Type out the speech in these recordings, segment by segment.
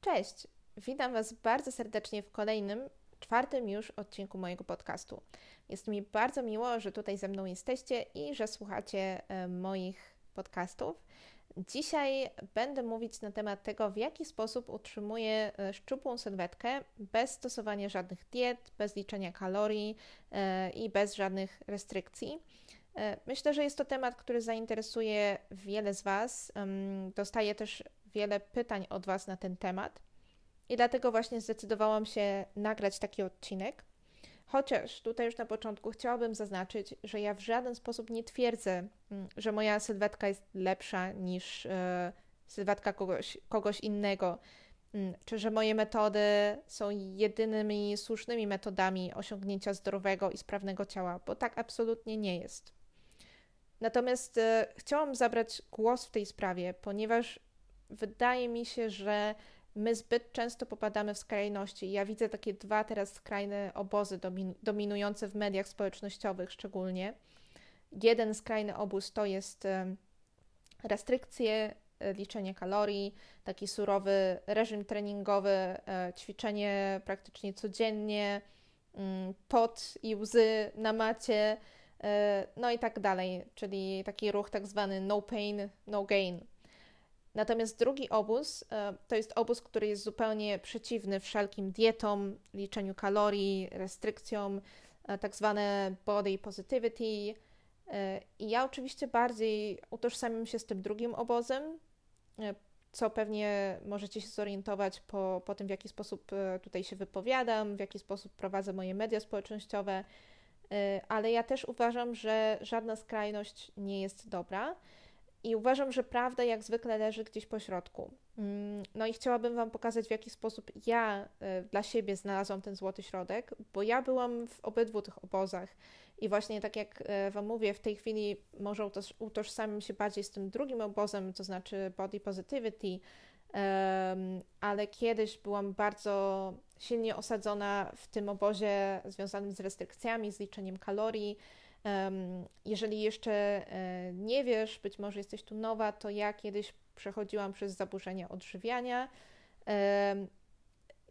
Cześć! Witam Was bardzo serdecznie w kolejnym, czwartym już odcinku mojego podcastu. Jest mi bardzo miło, że tutaj ze mną jesteście i że słuchacie e, moich podcastów. Dzisiaj będę mówić na temat tego, w jaki sposób utrzymuję e, szczupłą sylwetkę bez stosowania żadnych diet, bez liczenia kalorii e, i bez żadnych restrykcji. Myślę, że jest to temat, który zainteresuje wiele z Was. Dostaję też wiele pytań od Was na ten temat. I dlatego właśnie zdecydowałam się nagrać taki odcinek. Chociaż tutaj już na początku chciałabym zaznaczyć, że ja w żaden sposób nie twierdzę, mm, że moja sylwetka jest lepsza niż e, sylwetka kogoś, kogoś innego, mm, czy że moje metody są jedynymi słusznymi metodami osiągnięcia zdrowego i sprawnego ciała, bo tak absolutnie nie jest. Natomiast e, chciałam zabrać głos w tej sprawie, ponieważ wydaje mi się, że my zbyt często popadamy w skrajności. Ja widzę takie dwa teraz skrajne obozy dominujące w mediach społecznościowych szczególnie. Jeden skrajny obóz to jest restrykcje, e, liczenie kalorii, taki surowy reżim treningowy, e, ćwiczenie praktycznie codziennie, mm, pot i łzy na macie, e, no i tak dalej, czyli taki ruch tak zwany no pain, no gain. Natomiast drugi obóz e, to jest obóz, który jest zupełnie przeciwny wszelkim dietom, liczeniu kalorii, restrykcjom, e, tak zwane body positivity. E, I ja oczywiście bardziej utożsamiam się z tym drugim obozem, co pewnie możecie się zorientować po, po tym, w jaki sposób tutaj się wypowiadam, w jaki sposób prowadzę moje media społecznościowe, ale ja też uważam, że żadna skrajność nie jest dobra. I uważam, że prawda jak zwykle leży gdzieś po środku. Mm, no i chciałabym Wam pokazać, w jaki sposób ja e, dla siebie znalazłam ten złoty środek, bo ja byłam w obydwu tych obozach. I właśnie tak jak e, Wam mówię, w tej chwili może utożsamiam się bardziej z tym drugim obozem, to znaczy body positivity, ale kiedyś byłam bardzo silnie osadzona w tym obozie związanym z restrykcjami, z liczeniem kalorii jeżeli jeszcze e, nie wiesz, być może jesteś tu nowa, to ja kiedyś przechodziłam przez zaburzenia odżywiania.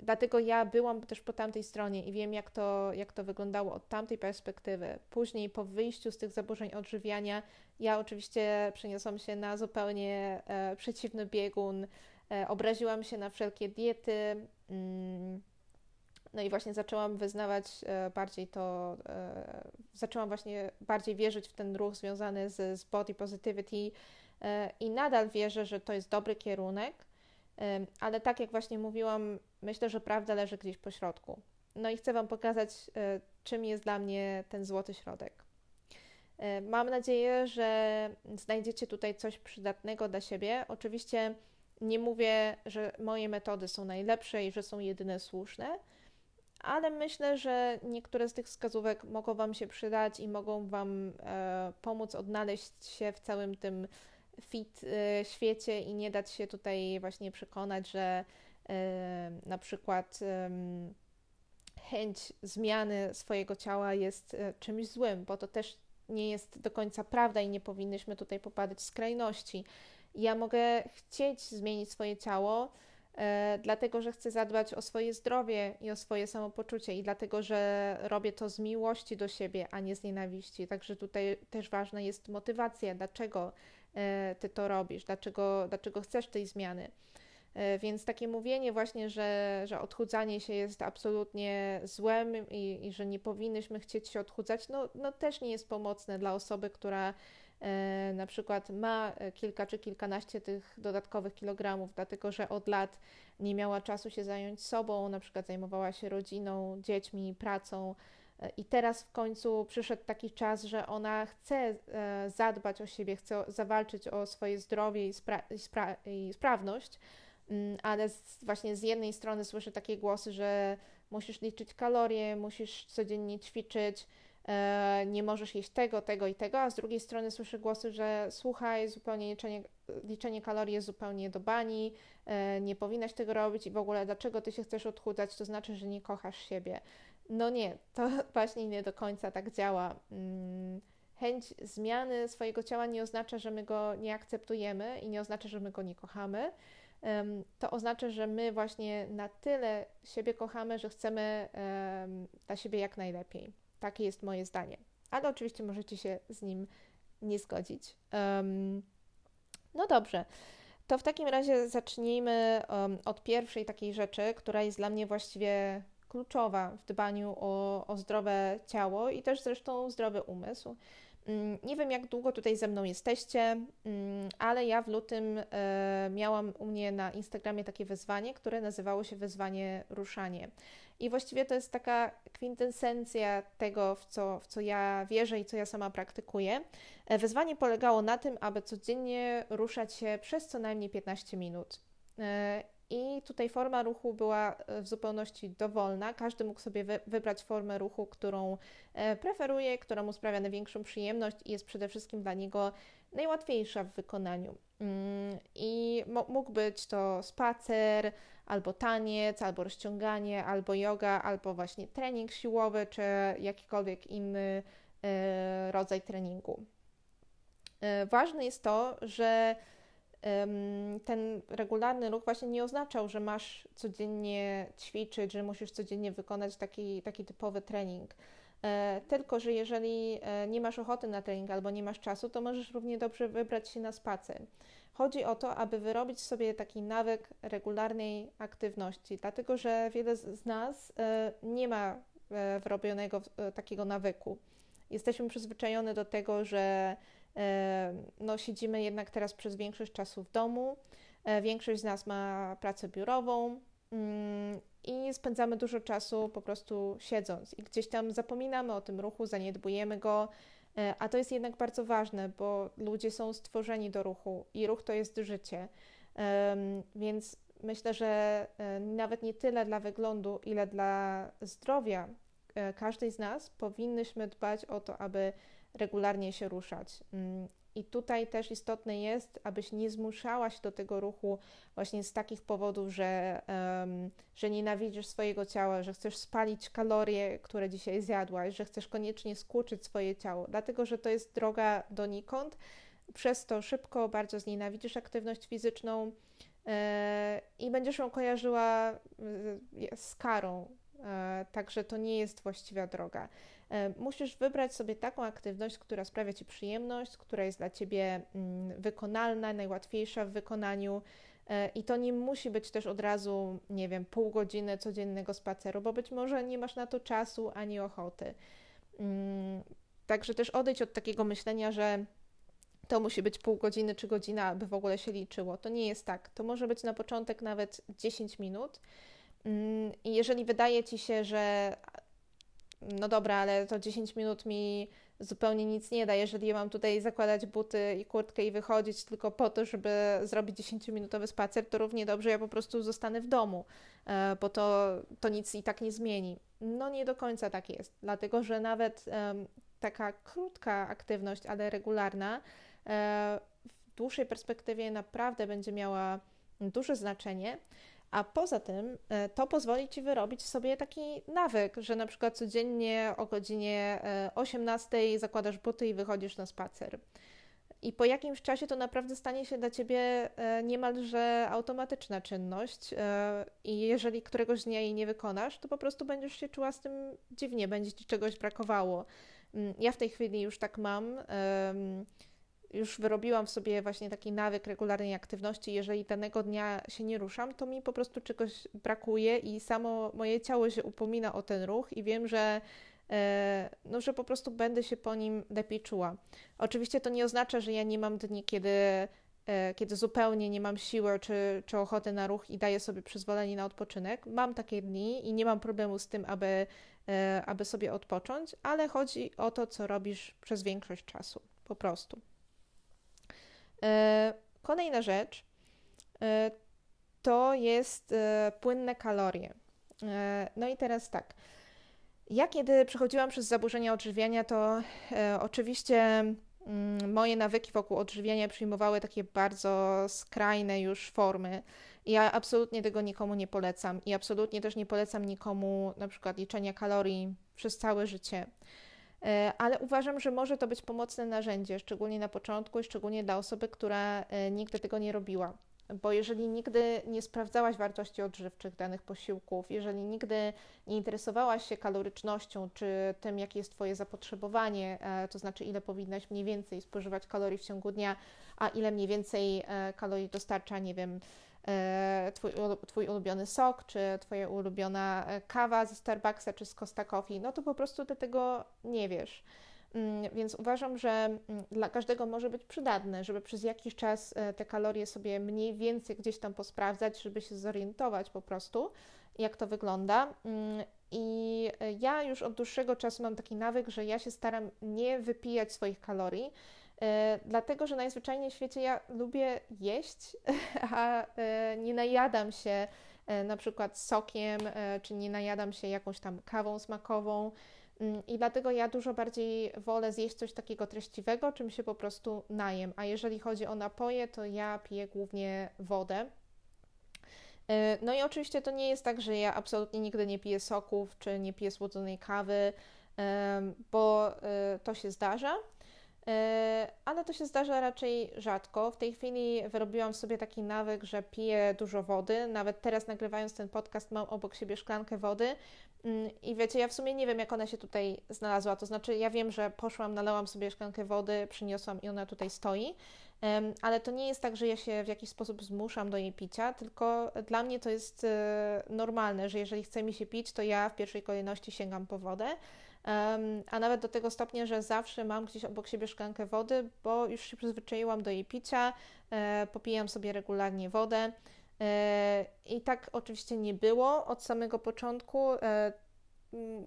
Dlatego ja byłam też po tamtej stronie i wiem, jak to, jak to wyglądało od tamtej perspektywy. Później, po wyjściu z tych zaburzeń odżywiania, ja oczywiście przeniosłam się na zupełnie e, przeciwny biegun. E, obraziłam się na wszelkie diety. No i właśnie zaczęłam wyznawać e, bardziej to, e, zaczęłam właśnie bardziej wierzyć w ten ruch związany z, z body positivity e, i nadal wierzę, że to jest dobry kierunek, ale tak jak właśnie mówiłam, myślę, że prawda leży gdzieś po środku. No i chcę Wam pokazać, czym jest dla mnie ten złoty środek. Mam nadzieję, że znajdziecie tutaj coś przydatnego dla siebie. Oczywiście nie mówię, że moje metody są najlepsze i że są jedyne słuszne ale myślę, że niektóre z tych wskazówek mogą Wam się przydać i mogą Wam e, pomóc odnaleźć się w całym tym fit e, świecie i nie dać się tutaj właśnie przekonać, że e, na przykład chęć zmiany swojego ciała jest e, czymś złym, bo to też nie jest do końca prawda i nie powinnyśmy tutaj popadać w skrajności. Ja mogę chcieć zmienić swoje ciało, dlatego że chcę zadbać o swoje zdrowie i o swoje samopoczucie, i dlatego że robię to z miłości do siebie, a nie z nienawiści. Także tutaj też ważna jest motywacja, dlaczego e, ty to robisz, dlaczego, dlaczego chcesz tej zmiany. E, więc takie mówienie właśnie, że, że odchudzanie się jest absolutnie złem i, i że nie powinnyśmy chcieć się odchudzać, no, no też nie jest pomocne dla osoby, która E, na przykład ma e, kilka czy kilkanaście tych dodatkowych kilogramów, dlatego że od lat nie miała czasu się zająć sobą, na przykład zajmowała się rodziną, dziećmi, pracą. E, I teraz w końcu przyszedł taki czas, że ona chce zadbać o siebie, chce zawalczyć o swoje zdrowie i, spra i, spra i sprawność, mm, ale z, właśnie z jednej strony słyszę takie głosy, że musisz liczyć kalorie, musisz codziennie ćwiczyć, E, nie możesz jeść tego, tego i tego, a z drugiej strony słyszę głosy, że słuchaj, zupełnie liczenie, liczenie kalorii jest zupełnie do bani, e, nie powinnaś tego robić i w ogóle dlaczego ty się chcesz odchudzać, to znaczy, że nie kochasz siebie. No nie, to właśnie nie do końca tak działa. Mm, chęć zmiany swojego ciała nie oznacza, że my go nie akceptujemy i nie oznacza, że my go nie kochamy. To oznacza, że my właśnie na tyle siebie kochamy, że chcemy dla siebie jak najlepiej. Takie jest moje zdanie. Ale oczywiście możecie się z nim nie zgodzić. No dobrze. To w takim razie zacznijmy od pierwszej takiej rzeczy, która jest dla mnie właściwie kluczowa w dbaniu o, o zdrowe ciało i też zresztą zdrowy umysł. Mm, nie wiem, jak długo tutaj ze mną jesteście, mm, ale ja w lutym e, miałam u mnie na Instagramie takie wyzwanie, które nazywało się Wyzwanie Ruszanie. I właściwie to jest taka kwintesencja tego, w co, w co ja wierzę i co ja sama praktykuję. E, wyzwanie polegało na tym, aby codziennie ruszać się przez co najmniej 15 minut. E, i tutaj forma ruchu była e, w zupełności dowolna. Każdy mógł sobie wy wybrać formę ruchu, którą preferuje, która mu sprawia największą przyjemność i jest przede wszystkim dla niego najłatwiejsza w wykonaniu. Mm, I mógł być to spacer, albo taniec, albo rozciąganie, albo yoga, albo właśnie trening siłowy, czy jakikolwiek inny e, rodzaj treningu. Ważne jest to, że ten regularny ruch właśnie nie oznaczał, że masz codziennie ćwiczyć, że musisz codziennie wykonać taki, taki typowy trening. E, tylko, że jeżeli e, nie masz ochoty na trening albo nie masz czasu, to możesz równie dobrze wybrać się na spacer. Chodzi o to, aby wyrobić sobie taki nawyk regularnej aktywności, dlatego że wiele z nas e, nie ma wyrobionego takiego nawyku. Jesteśmy przyzwyczajone do tego, że no, siedzimy jednak teraz przez większość czasu w domu. Większość z nas ma pracę biurową i spędzamy dużo czasu po prostu siedząc i gdzieś tam zapominamy o tym ruchu, zaniedbujemy go, e, a to jest jednak bardzo ważne, bo ludzie są stworzeni do ruchu i ruch to jest życie. Więc myślę, że e, nawet nie tyle dla wyglądu, ile dla zdrowia każdej z nas powinnyśmy dbać o to, aby regularnie się ruszać. I tutaj też istotne jest, abyś nie zmuszała się do tego ruchu właśnie z takich powodów, że, um, że nienawidzisz swojego ciała, że chcesz spalić kalorie, które dzisiaj zjadłaś, że chcesz koniecznie skłuczyć swoje ciało, dlatego że to jest droga donikąd. Przez to szybko bardzo znienawidzisz aktywność fizyczną yy, i będziesz ją kojarzyła yy, z karą. Yy, także to nie jest właściwa droga. E, musisz wybrać sobie taką aktywność, która sprawia Ci przyjemność, która jest dla Ciebie mm, wykonalna, najłatwiejsza w wykonaniu. E, I to nie musi być też od razu, nie wiem, pół godziny codziennego spaceru, bo być może nie masz na to czasu ani ochoty. Mm, także też odejdź od takiego myślenia, że to musi być pół godziny czy godzina, aby w ogóle się liczyło. To nie jest tak. To może być na początek nawet 10 minut. Mm, I jeżeli wydaje ci się, że no dobra, ale to 10 minut mi zupełnie nic nie da, jeżeli mam tutaj zakładać buty i kurtkę i wychodzić tylko po to, żeby zrobić 10-minutowy spacer, to równie dobrze ja po prostu zostanę w domu, e, bo to, to nic i tak nie zmieni. No nie do końca tak jest, dlatego że nawet um, taka krótka aktywność, ale regularna, e, w dłuższej perspektywie naprawdę będzie miała duże znaczenie. A poza tym e, to pozwoli Ci wyrobić sobie taki nawyk, że na przykład codziennie o godzinie 18 e, zakładasz buty i wychodzisz na spacer. I po jakimś czasie to naprawdę stanie się dla Ciebie e, niemalże automatyczna czynność i jeżeli któregoś dnia jej nie wykonasz, to po prostu będziesz się czuła z tym dziwnie, będzie Ci czegoś brakowało. Mm, ja w tej chwili już tak mam już wyrobiłam sobie właśnie taki nawyk regularnej aktywności. Jeżeli danego dnia się nie ruszam, to mi po prostu czegoś brakuje i samo moje ciało się upomina o ten ruch i wiem, że e, no, że po prostu będę się po nim lepiej czuła. Oczywiście to nie oznacza, że ja nie mam dni, kiedy, e, kiedy zupełnie nie mam siły czy, czy ochoty na ruch i daję sobie przyzwolenie na odpoczynek. Mam takie dni i nie mam problemu z tym, aby, e, aby sobie odpocząć, ale chodzi o to, co robisz przez większość czasu. Po prostu. E, kolejna rzecz e, to jest e, płynne kalorie. No i teraz tak. Ja kiedy przechodziłam przez zaburzenia odżywiania, to oczywiście mm, moje nawyki wokół odżywiania przyjmowały takie bardzo skrajne już formy. Ja absolutnie tego nikomu nie polecam i absolutnie też nie polecam nikomu na przykład liczenia kalorii przez całe życie. Ale uważam, że może to być pomocne narzędzie, szczególnie na początku i szczególnie dla osoby, która nigdy tego nie robiła. Bo jeżeli nigdy nie sprawdzałaś wartości odżywczych danych posiłków, jeżeli nigdy nie interesowałaś się kalorycznością czy tym, jakie jest Twoje zapotrzebowanie, e, to znaczy ile powinnaś mniej więcej spożywać kalorii w ciągu dnia, a ile mniej więcej e, kalorii dostarcza, nie wiem, e, twój, twój ulubiony sok, czy Twoja ulubiona kawa ze Starbucksa, czy z Costa Coffee, no to po prostu Ty tego nie wiesz. Mm, więc uważam, że mm, dla każdego może być przydatne, żeby przez jakiś czas e, te kalorie sobie mniej więcej gdzieś tam posprawdzać, żeby się zorientować po prostu, jak to wygląda. Mm, I e, ja już od dłuższego czasu mam taki nawyk, że ja się staram nie wypijać swoich kalorii, e, dlatego że najzwyczajniej w świecie ja lubię jeść, a nie najadam się na przykład sokiem, czy nie najadam się jakąś tam kawą smakową. Mm, I dlatego ja dużo bardziej wolę zjeść coś takiego treściwego, czym się po prostu najem. A jeżeli chodzi o napoje, to ja piję głównie wodę. E, no i oczywiście to nie jest tak, że ja absolutnie nigdy nie piję soków czy nie piję słodzonej kawy, bo e, to się zdarza. E, ale to się zdarza raczej rzadko. W tej chwili wyrobiłam sobie taki nawyk, że piję dużo wody. Nawet teraz nagrywając ten podcast mam obok siebie szklankę wody. Mm, I wiecie, ja w sumie nie wiem, jak ona się tutaj znalazła. To znaczy, ja wiem, że poszłam, nalałam sobie szklankę wody, przyniosłam i ona tutaj stoi. Ale to nie jest tak, że ja się w jakiś sposób zmuszam do jej picia, tylko dla mnie to jest e, normalne, że jeżeli chce mi się pić, to ja w pierwszej kolejności sięgam po wodę a nawet do tego stopnia, że zawsze mam gdzieś obok siebie szklankę wody, bo już się przyzwyczaiłam do jej picia, e, popijam sobie regularnie wodę. E, I tak oczywiście nie było od samego początku. E,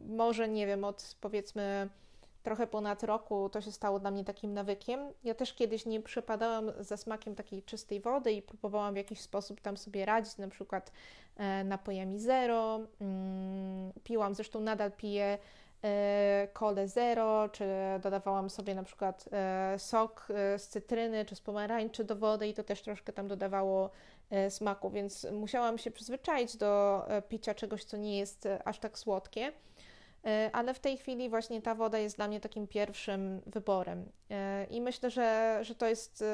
może nie wiem, od powiedzmy trochę ponad roku to się stało dla mnie takim nawykiem. Ja też kiedyś nie przepadałam za smakiem takiej czystej wody i próbowałam w jakiś sposób tam sobie radzić, na przykład napojami zero. Mm, piłam, zresztą nadal piję kole zero, czy dodawałam sobie na przykład e, sok e, z cytryny czy z pomarańczy do wody i to też troszkę tam dodawało e, smaku, więc musiałam się przyzwyczaić do picia czegoś, co nie jest aż tak słodkie. Ale w tej chwili właśnie ta woda jest dla mnie takim pierwszym wyborem. I myślę, że, że to jest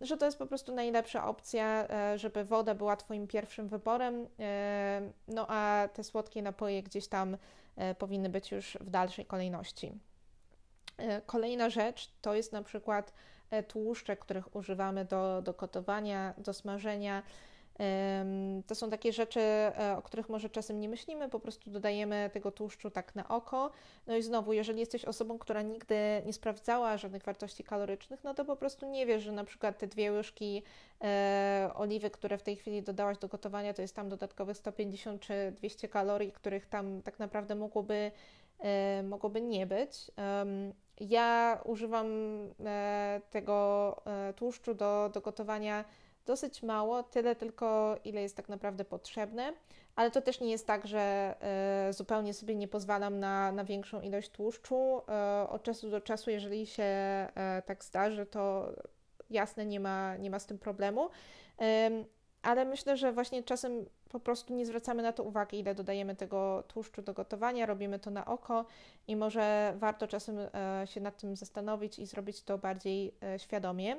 że to jest po prostu najlepsza opcja, żeby woda była Twoim pierwszym wyborem, no a te słodkie napoje gdzieś tam E, powinny być już w dalszej kolejności. E, kolejna rzecz to jest na przykład e, tłuszcze, których używamy do, do gotowania, do smażenia. To są takie rzeczy, o których może czasem nie myślimy, po prostu dodajemy tego tłuszczu tak na oko. No i znowu, jeżeli jesteś osobą, która nigdy nie sprawdzała żadnych wartości kalorycznych, no to po prostu nie wiesz, że na przykład te dwie łyżki e, oliwy, które w tej chwili dodałaś do gotowania, to jest tam dodatkowych 150 czy 200 kalorii, których tam tak naprawdę mogłoby, e, mogłoby nie być. ja używam e, tego e, tłuszczu do, do gotowania dosyć mało, tyle tylko, ile jest tak naprawdę potrzebne, ale to też nie jest tak, że y, zupełnie sobie nie pozwalam na, na większą ilość tłuszczu. Y, od czasu do czasu, jeżeli się y, tak zdarzy, to jasne, nie ma, nie ma z tym problemu. ale myślę, że właśnie czasem po prostu nie zwracamy na to uwagi, ile dodajemy tego tłuszczu do gotowania, robimy to na oko i może warto czasem się nad tym zastanowić i zrobić to bardziej świadomie.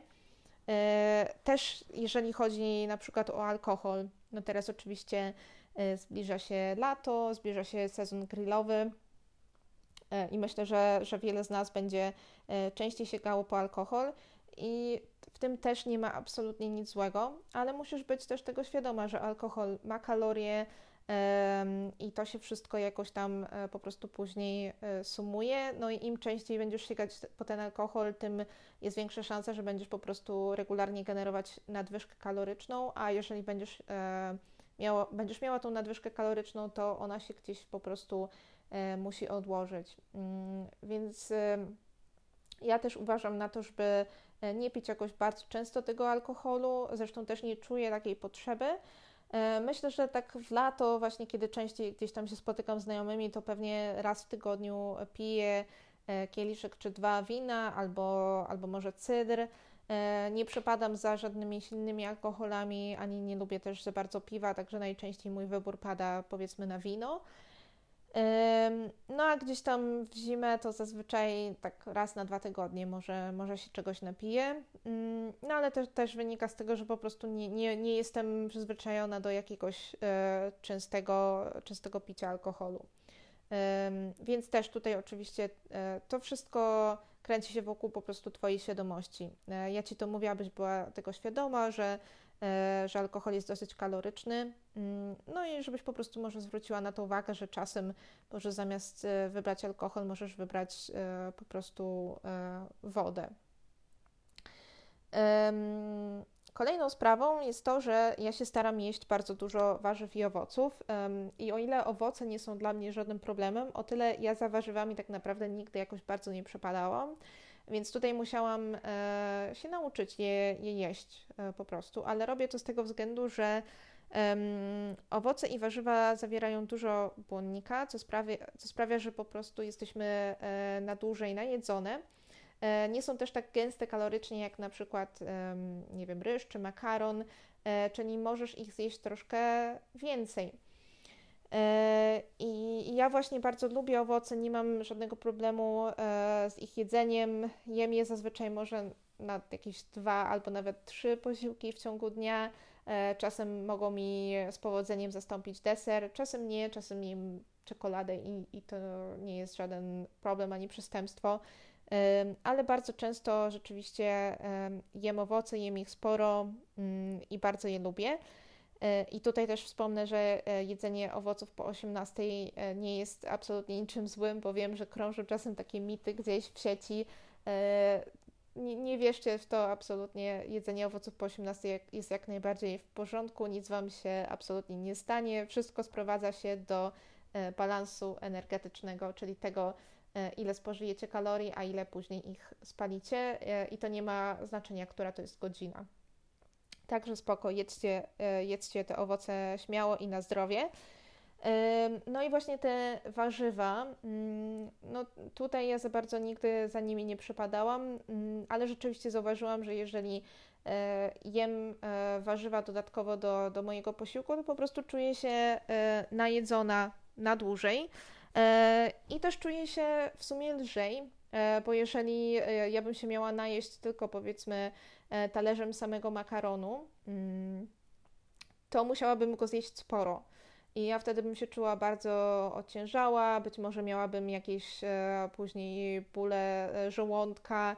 E, też jeżeli chodzi na przykład o alkohol, no teraz oczywiście e, zbliża się lato, zbliża się sezon grillowy e, i myślę, że, że wiele z nas będzie częściej sięgało po alkohol i w tym też nie ma absolutnie nic złego, ale musisz być też tego świadoma, że alkohol ma kalorie, i to się wszystko jakoś tam e, po prostu później e, sumuje. No i im częściej będziesz sięgać po ten alkohol, tym jest większa szansa, że będziesz po prostu regularnie generować nadwyżkę kaloryczną, a jeżeli będziesz, e, miała, będziesz miała tą nadwyżkę kaloryczną, to ona się gdzieś po prostu musi odłożyć. Mm, więc ja też uważam na to, żeby nie pić jakoś bardzo często tego alkoholu, zresztą też nie czuję takiej potrzeby, myślę, że tak w lato, właśnie kiedy częściej gdzieś tam się spotykam z znajomymi, to pewnie raz w tygodniu piję e, kieliszek czy dwa wina, albo, albo może cydr. E, nie przepadam za żadnymi silnymi alkoholami, ani nie lubię też za bardzo piwa, także najczęściej mój wybór pada powiedzmy na wino. No a gdzieś tam w zimę to zazwyczaj tak raz na dwa tygodnie może, może się czegoś napije. Mm, no ale też, też wynika z tego, że po prostu nie, nie, nie jestem przyzwyczajona do jakiegoś e, częstego, częstego picia alkoholu. Więc też tutaj oczywiście e, to wszystko kręci się wokół po prostu Twojej świadomości. E, ja Ci to mówię, abyś była tego świadoma, że że alkohol jest dosyć kaloryczny. Mm, no i żebyś po prostu może zwróciła na to uwagę, że czasem może zamiast e, wybrać alkohol, możesz wybrać e, po prostu wodę. Kolejną sprawą jest to, że ja się staram jeść bardzo dużo warzyw i owoców. I o ile owoce nie są dla mnie żadnym problemem, o tyle ja za warzywami tak naprawdę nigdy jakoś bardzo nie przepadałam. Więc tutaj musiałam e, się nauczyć je, je jeść e, po prostu, ale robię to z tego względu, że owoce i warzywa zawierają dużo błonnika, co sprawia, co sprawia że po prostu jesteśmy e, na dłużej najedzone. E, nie są też tak gęste kalorycznie jak na przykład, nie wiem, ryż czy makaron, e, czyli możesz ich zjeść troszkę więcej. E, I ja właśnie bardzo lubię owoce, nie mam żadnego problemu e, z ich jedzeniem. Jem je zazwyczaj może na jakieś dwa albo nawet trzy posiłki w ciągu dnia. E, czasem mogą mi z powodzeniem zastąpić deser, czasem nie, czasem jem czekoladę i, i to nie jest żaden problem ani przestępstwo. Ale bardzo często rzeczywiście jem owoce, jem ich sporo mm, i bardzo je lubię. E, I tutaj też wspomnę, że e, jedzenie owoców po 18 e, nie jest absolutnie niczym złym, bo wiem, że krążą czasem takie mity gdzieś w sieci. Nie, nie wierzcie w to absolutnie. Jedzenie owoców po 18 jest jak najbardziej w porządku, nic Wam się absolutnie nie stanie. Wszystko sprowadza się do balansu energetycznego, czyli tego, ile spożyjecie kalorii, a ile później ich spalicie. I to nie ma znaczenia, która to jest godzina. Także spoko, jedzcie, e, jedzcie te owoce śmiało i na zdrowie. No i właśnie te warzywa, mm, no tutaj ja za bardzo nigdy za nimi nie przypadałam, mm, ale rzeczywiście zauważyłam, że jeżeli e, jem e, warzywa dodatkowo do, do mojego posiłku, to po prostu czuję się najedzona na dłużej i też czuję się w sumie lżej, bo jeżeli ja bym się miała najeść tylko powiedzmy talerzem samego makaronu, mm, to musiałabym go zjeść sporo. I ja wtedy bym się czuła bardzo ociężała, być może miałabym jakieś e, później bóle e, żołądka.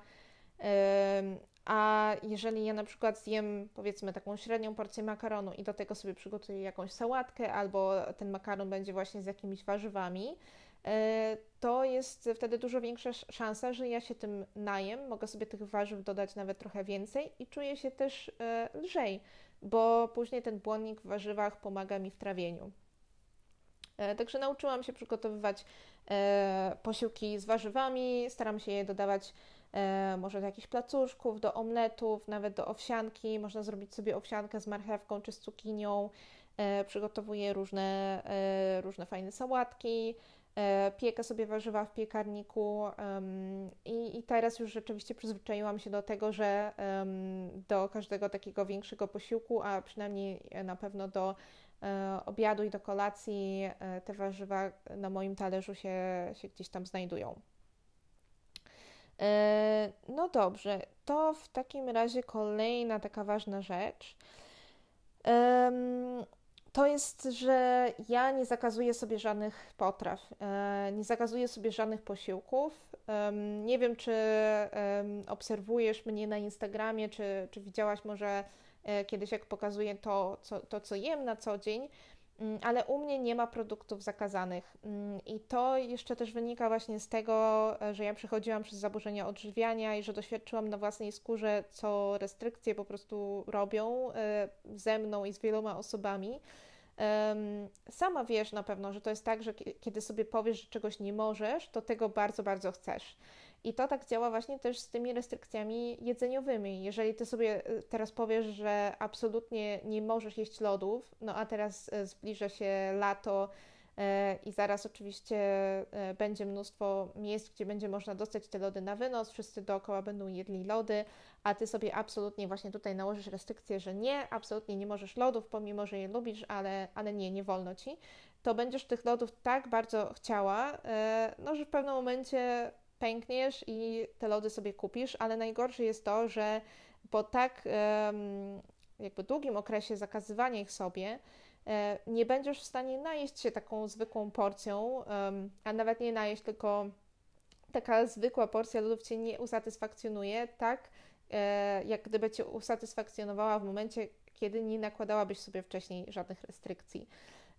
A jeżeli ja na przykład zjem powiedzmy taką średnią porcję makaronu i do tego sobie przygotuję jakąś sałatkę, albo ten makaron będzie właśnie z jakimiś warzywami, E, to jest wtedy dużo większa szansa, że ja się tym najem, mogę sobie tych warzyw dodać nawet trochę więcej i czuję się też e, lżej, bo później ten błonnik w warzywach pomaga mi w trawieniu. E, także nauczyłam się przygotowywać posiłki z warzywami, staram się je dodawać może do jakichś placuszków, do omletów, nawet do owsianki. Można zrobić sobie owsiankę z marchewką czy z cukinią. Przygotowuję różne, różne fajne sałatki. E, piekę sobie warzywa w piekarniku i, i teraz już rzeczywiście przyzwyczaiłam się do tego, że do każdego takiego większego posiłku, a przynajmniej na pewno do e, obiadu i do kolacji e, te warzywa na moim talerzu się, się gdzieś tam znajdują. No dobrze, to w takim razie kolejna taka ważna rzecz to jest, że ja nie zakazuję sobie żadnych potraw, e, nie zakazuję sobie żadnych posiłków. Nie wiem, czy obserwujesz mnie na Instagramie, czy, czy widziałaś może e, kiedyś, jak pokazuję to co, to, co jem na co dzień. Mm, ale u mnie nie ma produktów zakazanych. Mm, I to jeszcze też wynika właśnie z tego, e, że ja przechodziłam przez zaburzenia odżywiania i że doświadczyłam na własnej skórze, co restrykcje po prostu robią e, ze mną i z wieloma osobami. Sama wiesz na pewno, że to jest tak, że kiedy sobie powiesz, że czegoś nie możesz, to tego bardzo, bardzo chcesz. I to tak działa właśnie też z tymi restrykcjami jedzeniowymi. Jeżeli ty sobie e, teraz powiesz, że absolutnie nie możesz jeść lodów, no a teraz e, zbliża się lato, i zaraz oczywiście będzie mnóstwo miejsc, gdzie będzie można dostać te lody na wynos, wszyscy dookoła będą jedli lody, a ty sobie absolutnie właśnie tutaj nałożysz restrykcję, że nie, absolutnie nie możesz lodów, pomimo, że je lubisz, ale, ale nie, nie wolno ci, to będziesz tych lodów tak bardzo chciała, no, że w pewnym momencie pękniesz i te lody sobie kupisz, ale najgorsze jest to, że po tak jakby długim okresie zakazywania ich sobie, e, nie będziesz w stanie najeść się taką zwykłą porcją, a nawet nie najeść, tylko taka zwykła porcja lodów Cię nie usatysfakcjonuje, tak e, jak gdyby Cię usatysfakcjonowała w momencie, kiedy nie nakładałabyś sobie wcześniej żadnych restrykcji.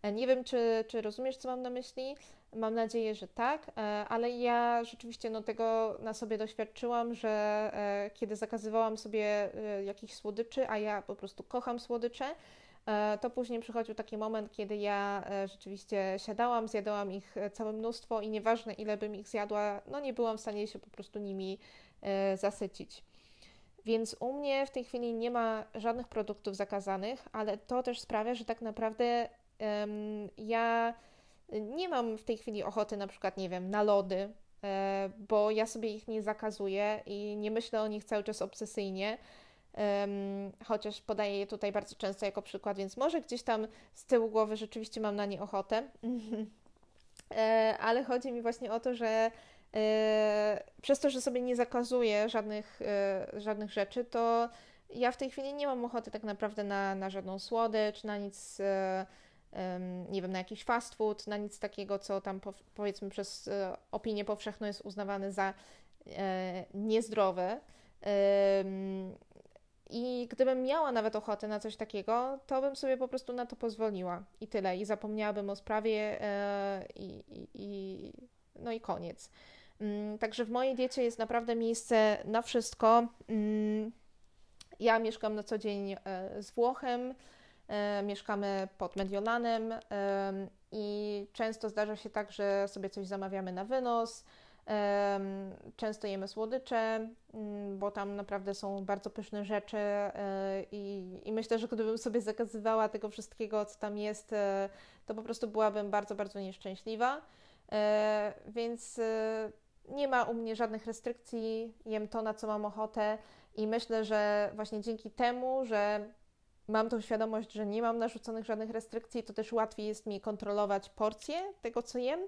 E, nie wiem, czy, czy rozumiesz, co mam na myśli. Mam nadzieję, że tak, e, ale ja rzeczywiście no, tego na sobie doświadczyłam, że e, kiedy zakazywałam sobie jakichś słodyczy, a ja po prostu kocham słodycze, to później przychodził taki moment, kiedy ja rzeczywiście siadałam, zjadałam ich całe mnóstwo i nieważne ile bym ich zjadła, no nie byłam w stanie się po prostu nimi zasycić. Więc u mnie w tej chwili nie ma żadnych produktów zakazanych, ale to też sprawia, że tak naprawdę ja nie mam w tej chwili ochoty na przykład, nie wiem, na lody, e, bo ja sobie ich nie zakazuję i nie myślę o nich cały czas obsesyjnie. chociaż podaję je tutaj bardzo często jako przykład, więc może gdzieś tam z tyłu głowy rzeczywiście mam na nie ochotę. E, ale chodzi mi właśnie o to, że e, przez to, że sobie nie zakazuję żadnych, żadnych rzeczy, to ja w tej chwili nie mam ochoty tak naprawdę na, na żadną słodycz, na nic nie wiem, na jakiś fast food, na nic takiego, co tam powiedzmy przez e, opinię powszechną jest uznawane za e, niezdrowe. I gdybym miała nawet ochotę na coś takiego, to bym sobie po prostu na to pozwoliła i tyle. I zapomniałabym o sprawie e, i, i, i no i koniec. Mm, także w mojej diecie jest naprawdę miejsce na wszystko. Mm, ja mieszkam na co dzień z Włochem. E, mieszkamy pod Mediolanem e, i często zdarza się tak, że sobie coś zamawiamy na wynos. E, często jemy słodycze, bo tam naprawdę są bardzo pyszne rzeczy i, i, myślę, że gdybym sobie zakazywała tego wszystkiego, co tam jest, to po prostu byłabym bardzo, bardzo nieszczęśliwa. Więc nie ma u mnie żadnych restrykcji, jem to, na co mam ochotę i myślę, że właśnie dzięki temu, że mam tą świadomość, że nie mam narzuconych żadnych restrykcji, to też łatwiej jest mi kontrolować porcje tego, co jem,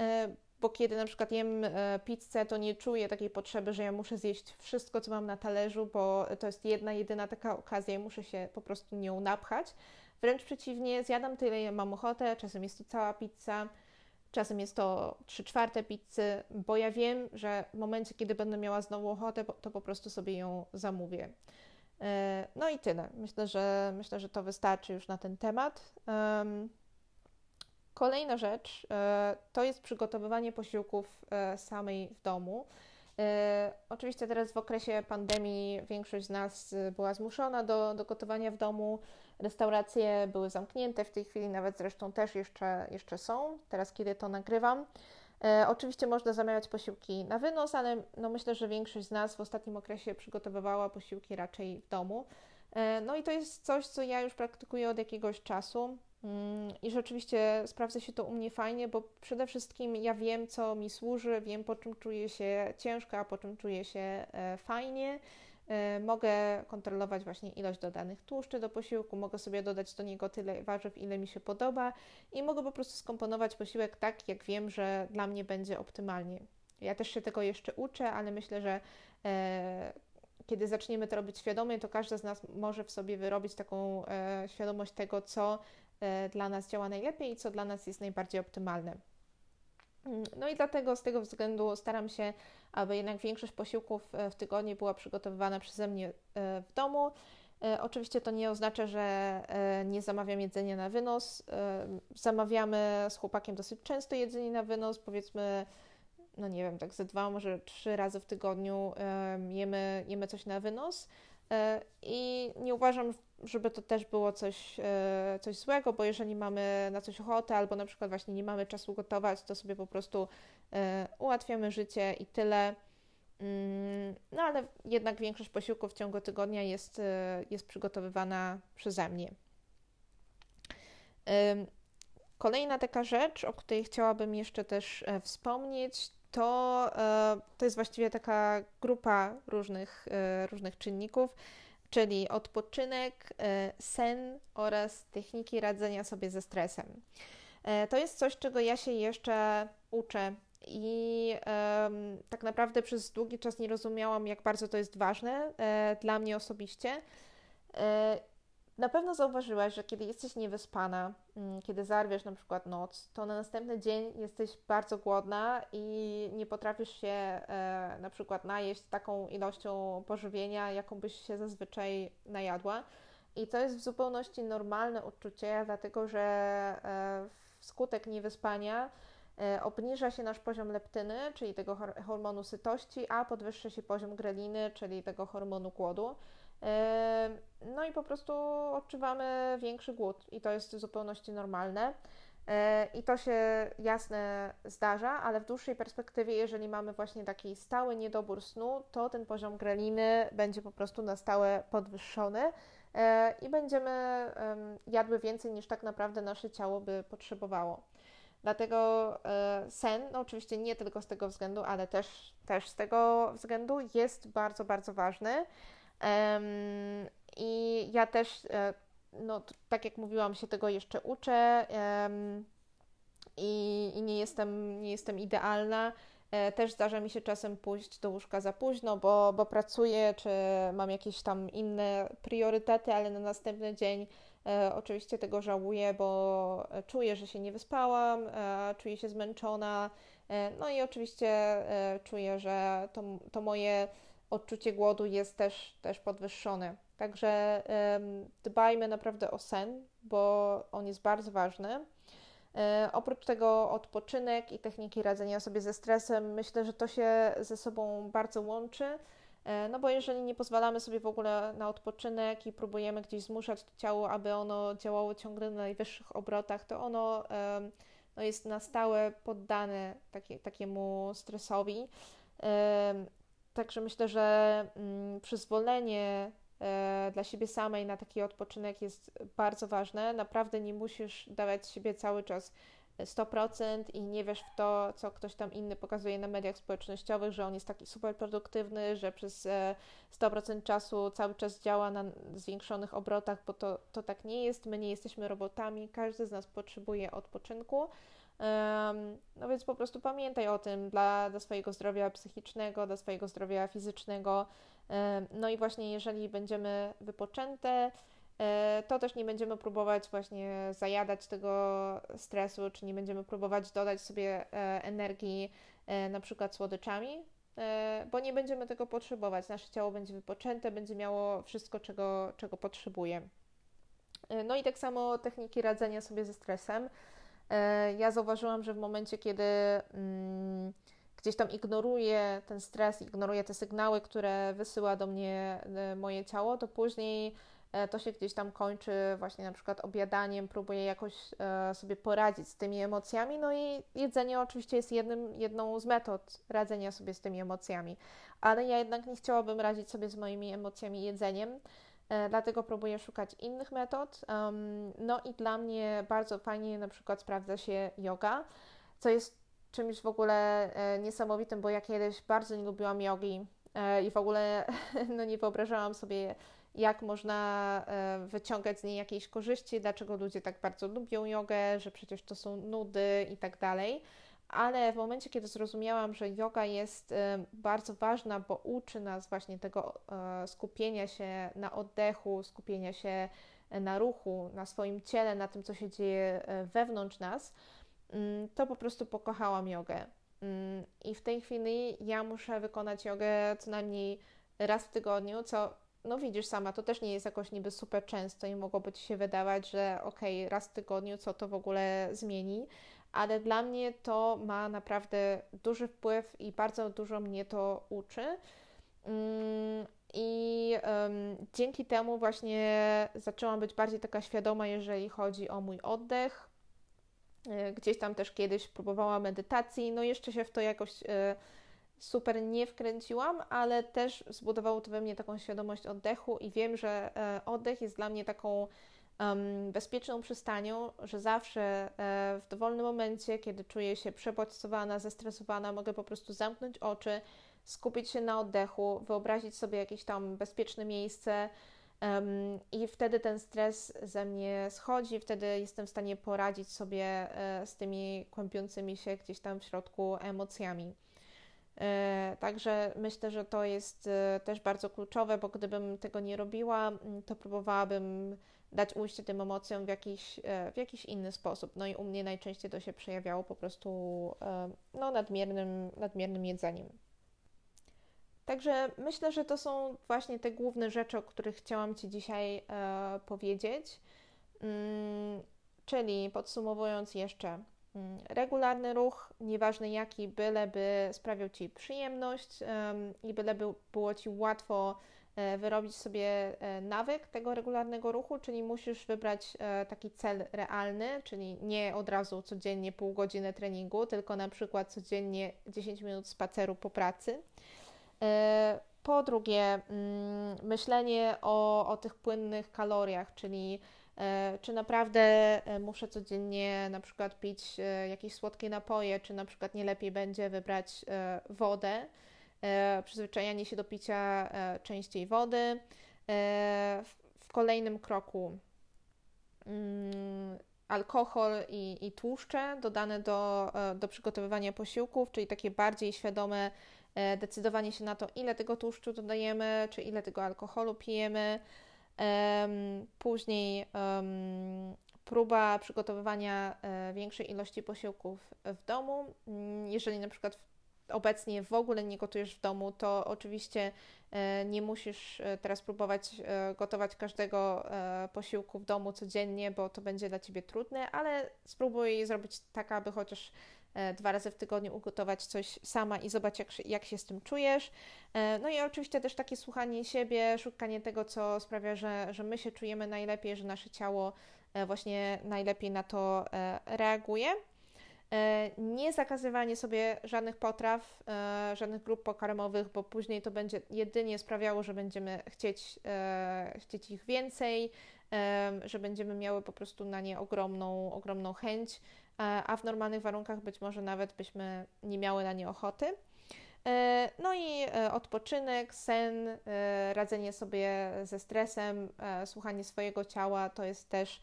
e, bo kiedy na przykład jem e, pizzę, to nie czuję takiej potrzeby, że ja muszę zjeść wszystko, co mam na talerzu, bo to jest jedna, jedyna taka okazja i muszę się po prostu nią napchać. Wręcz przeciwnie, zjadam tyle, ile mam ochotę, czasem jest to cała pizza, czasem jest to trzy czwarte pizzy, bo ja wiem, że w momencie, kiedy będę miała znowu ochotę, to po prostu sobie ją zamówię. E, no i tyle. Myślę, że myślę, że to wystarczy już na ten temat. Kolejna rzecz e, to jest przygotowywanie posiłków e, samej w domu. Oczywiście teraz w okresie pandemii większość z nas była zmuszona do, do gotowania w domu. Restauracje były zamknięte, w tej chwili nawet zresztą też jeszcze, jeszcze są, teraz kiedy to nagrywam. E, oczywiście można zamawiać posiłki na wynos, ale no myślę, że większość z nas w ostatnim okresie przygotowywała posiłki raczej w domu. E, no i to jest coś, co ja już praktykuję od jakiegoś czasu mm, i rzeczywiście sprawdza się to u mnie fajnie, bo przede wszystkim ja wiem, co mi służy, wiem, po czym czuję się ciężko, a po czym czuję się e, fajnie. E, mogę kontrolować właśnie ilość dodanych tłuszczy do posiłku, mogę sobie dodać do niego tyle warzyw, ile mi się podoba i mogę po prostu skomponować posiłek tak, jak wiem, że dla mnie będzie optymalnie. Ja też się tego jeszcze uczę, ale myślę, że e, kiedy zaczniemy to robić świadomie, to każdy z nas może w sobie wyrobić taką e, świadomość tego, co e, dla nas działa najlepiej i co dla nas jest najbardziej optymalne. No i dlatego z tego względu staram się, aby jednak większość posiłków e, w tygodniu była przygotowywana przeze mnie e, w domu. E, oczywiście to nie oznacza, że nie zamawiam jedzenia na wynos. Zamawiamy z chłopakiem dosyć często jedzenie na wynos, powiedzmy, no nie wiem, tak ze dwa, może trzy razy w tygodniu jemy, jemy coś na wynos. I nie uważam, żeby to też było coś, e, coś złego, bo jeżeli mamy na coś ochotę, albo na przykład właśnie nie mamy czasu gotować, to sobie po prostu e, ułatwiamy życie i tyle. Mm, no ale jednak większość posiłków w ciągu tygodnia jest, e, jest przygotowywana przeze mnie. Kolejna taka rzecz, o której chciałabym jeszcze też wspomnieć, to, to jest właściwie taka grupa różnych, różnych czynników, czyli odpoczynek, sen oraz techniki radzenia sobie ze stresem. To jest coś, czego ja się jeszcze uczę i tak naprawdę przez długi czas nie rozumiałam, jak bardzo to jest ważne dla mnie osobiście. Na pewno zauważyłaś, że kiedy jesteś niewyspana, mm, kiedy zarwiesz na przykład noc, to na następny dzień jesteś bardzo głodna i nie potrafisz się e, na przykład najeść taką ilością pożywienia, jaką byś się zazwyczaj najadła. I to jest w zupełności normalne uczucie, dlatego że e, wskutek niewyspania e, obniża się nasz poziom leptyny, czyli tego hormonu sytości, a podwyższa się poziom greliny, czyli tego hormonu głodu. No i po prostu odczuwamy większy głód i to jest w zupełności normalne. E, I to się jasne zdarza, ale w dłuższej perspektywie, jeżeli mamy właśnie taki stały niedobór snu, to ten poziom greliny będzie po prostu na stałe podwyższony e, i będziemy jadły więcej niż tak naprawdę nasze ciało by potrzebowało. Dlatego e, sen, no oczywiście nie tylko z tego względu, ale też, też z tego względu jest bardzo, bardzo ważny. I ja też, e, no, tak jak mówiłam, się tego jeszcze uczę i, i nie, jestem, nie jestem idealna. E, też zdarza mi się czasem pójść do łóżka za późno, bo, bo pracuję, czy mam jakieś tam inne priorytety, ale na następny dzień e, oczywiście tego żałuję, bo czuję, że się nie wyspałam, e, czuję się zmęczona. E, no i oczywiście e, czuję, że to, to moje odczucie głodu jest też, też podwyższone. Także dbajmy naprawdę o sen, bo on jest bardzo ważny. E, oprócz tego odpoczynek i techniki radzenia sobie ze stresem, myślę, że to się ze sobą bardzo łączy. E, no bo jeżeli nie pozwalamy sobie w ogóle na odpoczynek i próbujemy gdzieś zmuszać ciało, aby ono działało ciągle na najwyższych obrotach, to ono no jest na stałe poddane takie, takiemu stresowi. Także myślę, że mm, przyzwolenie e, dla siebie samej na taki odpoczynek jest bardzo ważne. Naprawdę nie musisz dawać siebie cały czas 100% i nie wiesz w to, co ktoś tam inny pokazuje na mediach społecznościowych, że on jest taki super produktywny, że przez 100% e, czasu cały czas działa na zwiększonych obrotach, bo to, to tak nie jest. My nie jesteśmy robotami, każdy z nas potrzebuje odpoczynku. No więc po prostu pamiętaj o tym dla, dla swojego zdrowia psychicznego, dla swojego zdrowia fizycznego. No i właśnie jeżeli będziemy wypoczęte, e, to też nie będziemy próbować właśnie zajadać tego stresu, czy nie będziemy próbować dodać sobie e, energii e, na przykład słodyczami, bo nie będziemy tego potrzebować. Nasze ciało będzie wypoczęte, będzie miało wszystko, czego, czego potrzebuje. No i tak samo techniki radzenia sobie ze stresem. E, ja zauważyłam, że w momencie, kiedy mm, gdzieś tam ignoruję ten stres, ignoruję te sygnały, które wysyła do mnie e, moje ciało, to później e, to się gdzieś tam kończy właśnie na przykład objadaniem, próbuję jakoś sobie poradzić z tymi emocjami, no i jedzenie oczywiście jest jednym, jedną z metod radzenia sobie z tymi emocjami, ale ja jednak nie chciałabym radzić sobie z moimi emocjami jedzeniem, dlatego próbuję szukać innych metod. No i dla mnie bardzo fajnie na przykład sprawdza się yoga, co jest czymś w ogóle e, niesamowitym, bo ja kiedyś bardzo nie lubiłam jogi e, i w ogóle no nie wyobrażałam sobie, jak można wyciągać z niej jakieś korzyści, dlaczego ludzie tak bardzo lubią jogę, że przecież to są nudy i tak dalej ale w momencie, kiedy zrozumiałam, że yoga jest y, bardzo ważna, bo uczy nas właśnie tego y, skupienia się na oddechu, skupienia się na ruchu, na swoim ciele, na tym, co się dzieje y, wewnątrz nas, mm, to po prostu pokochałam jogę. Mm, I w tej chwili ja muszę wykonać jogę co najmniej raz w tygodniu, co no widzisz sama, to też nie jest jakoś niby super często i mogłoby Ci się wydawać, że okej, okay, raz w tygodniu, co to w ogóle zmieni, ale dla mnie to ma naprawdę duży wpływ i bardzo dużo mnie to uczy. Mm, I um, dzięki temu właśnie zaczęłam być bardziej taka świadoma, jeżeli chodzi o mój oddech. E, gdzieś tam też kiedyś próbowałam medytacji, no jeszcze się w to jakoś e, super nie wkręciłam, ale też zbudowało to we mnie taką świadomość oddechu i wiem, że e, oddech jest dla mnie taką um, bezpieczną przystanią, że zawsze e, w dowolnym momencie, kiedy czuję się przebodźcowana, zestresowana, mogę po prostu zamknąć oczy, skupić się na oddechu, wyobrazić sobie jakieś tam bezpieczne miejsce. Um, I wtedy ten stres ze mnie schodzi, wtedy jestem w stanie poradzić sobie e, z tymi kłębiącymi się gdzieś tam w środku emocjami. E, także myślę, że to jest e, też bardzo kluczowe, bo gdybym tego nie robiła, to próbowałabym dać ujście tym emocjom w jakiś, w jakiś inny sposób. No i u mnie najczęściej to się przejawiało po prostu no, nadmiernym, nadmiernym jedzeniem. Także myślę, że to są właśnie te główne rzeczy, o których chciałam Ci dzisiaj e, powiedzieć. Mm, czyli podsumowując jeszcze, mm, regularny ruch, nieważny jaki, byleby sprawiał Ci przyjemność i byleby było Ci łatwo e, wyrobić sobie e, nawyk tego regularnego ruchu, czyli musisz wybrać e, taki cel realny, czyli nie od razu codziennie pół godziny treningu, tylko na przykład codziennie 10 minut spaceru po pracy. E, po drugie, mm, myślenie o, o tych płynnych kaloriach, czyli e, czy naprawdę e, muszę codziennie na przykład pić jakieś słodkie napoje, czy na przykład nie lepiej będzie wybrać wodę, przyzwyczajanie się do picia częściej wody. W kolejnym kroku mm, alkohol i, i tłuszcze dodane do, do przygotowywania posiłków, czyli takie bardziej świadome E, decydowanie się na to, ile tego tłuszczu dodajemy, czy ile tego alkoholu pijemy. Później próba przygotowywania e, większej ilości posiłków w domu. Mm, jeżeli na przykład obecnie w ogóle nie gotujesz w domu, to oczywiście e, nie musisz teraz próbować gotować każdego posiłku w domu codziennie, bo to będzie dla Ciebie trudne, ale spróbuj zrobić tak, aby chociaż E, dwa razy w tygodniu ugotować coś sama i zobacz, jak, jak się z tym czujesz. E, no i oczywiście też takie słuchanie siebie, szukanie tego, co sprawia, że, że my się czujemy najlepiej, że nasze ciało e, właśnie najlepiej na to reaguje. Nie zakazywanie sobie żadnych potraw, żadnych grup pokarmowych, bo później to będzie jedynie sprawiało, że będziemy chcieć, chcieć ich więcej, że będziemy miały po prostu na nie ogromną, ogromną chęć a w normalnych warunkach być może nawet byśmy nie miały na nie ochoty. E, no i e, odpoczynek, sen, e, radzenie sobie ze stresem, słuchanie swojego ciała to jest też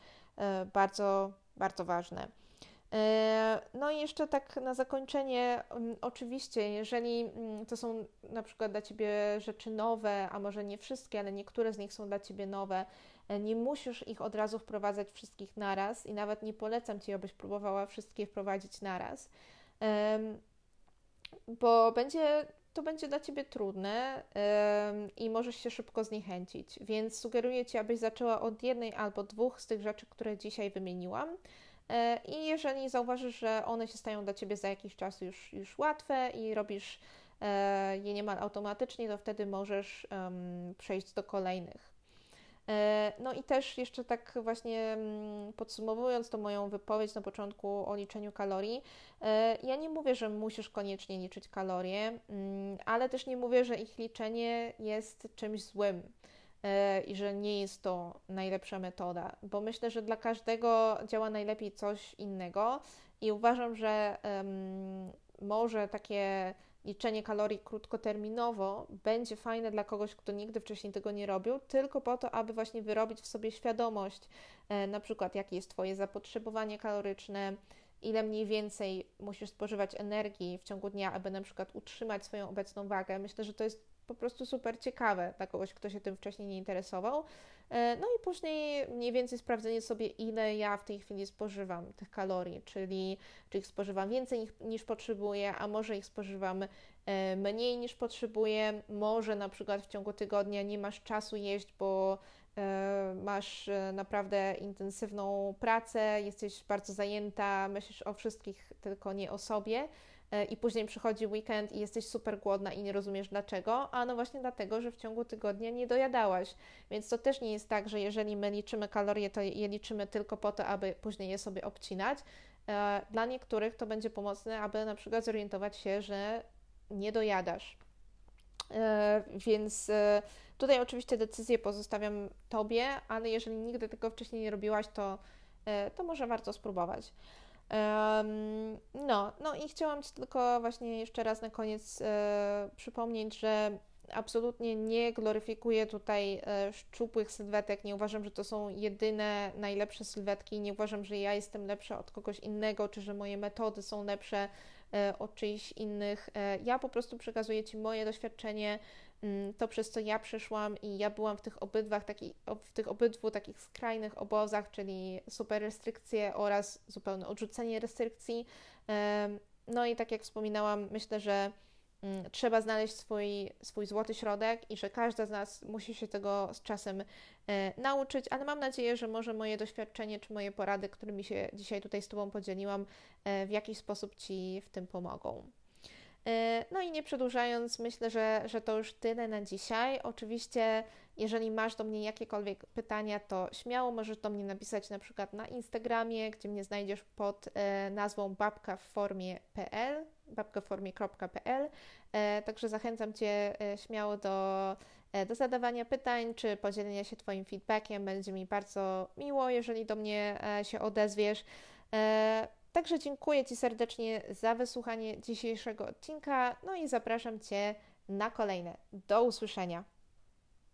bardzo, bardzo ważne. No i jeszcze tak na zakończenie, mm, oczywiście, jeżeli mm, to są na przykład dla Ciebie rzeczy nowe, a może nie wszystkie, ale niektóre z nich są dla Ciebie nowe, E, nie musisz ich od razu wprowadzać wszystkich naraz i nawet nie polecam Ci, abyś próbowała wszystkie wprowadzić naraz, bo będzie, to będzie dla Ciebie trudne i możesz się szybko zniechęcić. Więc sugeruję Ci, abyś zaczęła od jednej albo dwóch z tych rzeczy, które dzisiaj wymieniłam. E, I jeżeli zauważysz, że one się stają dla Ciebie za jakiś czas już, już łatwe i robisz e, je niemal automatycznie, to wtedy możesz przejść do kolejnych. E, no i też jeszcze tak właśnie mm, podsumowując tą moją wypowiedź na początku o liczeniu kalorii, ja nie mówię, że musisz koniecznie liczyć kalorie, mm, ale też nie mówię, że ich liczenie jest czymś złym i że nie jest to najlepsza metoda, bo myślę, że dla każdego działa najlepiej coś innego i uważam, że um, może takie liczenie kalorii krótkoterminowo będzie fajne dla kogoś, kto nigdy wcześniej tego nie robił, tylko po to, aby właśnie wyrobić w sobie świadomość, e, na przykład jakie jest Twoje zapotrzebowanie kaloryczne, ile mniej więcej musisz spożywać energii w ciągu dnia, aby na przykład utrzymać swoją obecną wagę. Myślę, że to jest po prostu super ciekawe dla kogoś, kto się tym wcześniej nie interesował. E, no i później mniej więcej sprawdzenie sobie, ile ja w tej chwili spożywam tych kalorii, czyli czy ich spożywam więcej niż, potrzebuję, a może ich spożywam e, mniej niż potrzebuję, może na przykład w ciągu tygodnia nie masz czasu jeść, bo e, masz naprawdę intensywną pracę, jesteś bardzo zajęta, myślisz o wszystkich, tylko nie o sobie i później przychodzi weekend i jesteś super głodna i nie rozumiesz dlaczego, a no właśnie dlatego, że w ciągu tygodnia nie dojadałaś. Więc to też nie jest tak, że jeżeli my liczymy kalorie, to je liczymy tylko po to, aby później je sobie obcinać. E, dla niektórych to będzie pomocne, aby na przykład zorientować się, że nie dojadasz. Więc tutaj oczywiście decyzję pozostawiam Tobie, ale jeżeli nigdy tego wcześniej nie robiłaś, to, to może warto spróbować. No, no i chciałam Ci tylko właśnie jeszcze raz na koniec przypomnieć, że absolutnie nie gloryfikuję tutaj e, szczupłych sylwetek. Nie uważam, że to są jedyne najlepsze sylwetki. Nie uważam, że ja jestem lepsza od kogoś innego, czy że moje metody są lepsze e, od czyichś innych. E, ja po prostu przekazuję Ci moje doświadczenie, to przez co ja przeszłam i ja byłam w tych obydwach, taki, w tych obydwu takich skrajnych obozach, czyli super restrykcje oraz zupełne odrzucenie restrykcji. No i tak jak wspominałam, myślę, że Mm, trzeba znaleźć swój, swój złoty środek i że każda z nas musi się tego z czasem e, nauczyć, ale mam nadzieję, że może moje doświadczenie czy moje porady, którymi się dzisiaj tutaj z Tobą podzieliłam, e, w jakiś sposób Ci w tym pomogą. E, no i nie przedłużając, myślę, że, że to już tyle na dzisiaj. Oczywiście, jeżeli masz do mnie jakiekolwiek pytania, to śmiało możesz do mnie napisać na przykład na Instagramie, gdzie mnie znajdziesz pod e, nazwą babka w formie.pl. E, także zachęcam Cię śmiało do, do zadawania pytań czy podzielenia się Twoim feedbackiem. Będzie mi bardzo miło, jeżeli do mnie się odezwiesz. Także dziękuję Ci serdecznie za wysłuchanie dzisiejszego odcinka, no i zapraszam Cię na kolejne. Do usłyszenia.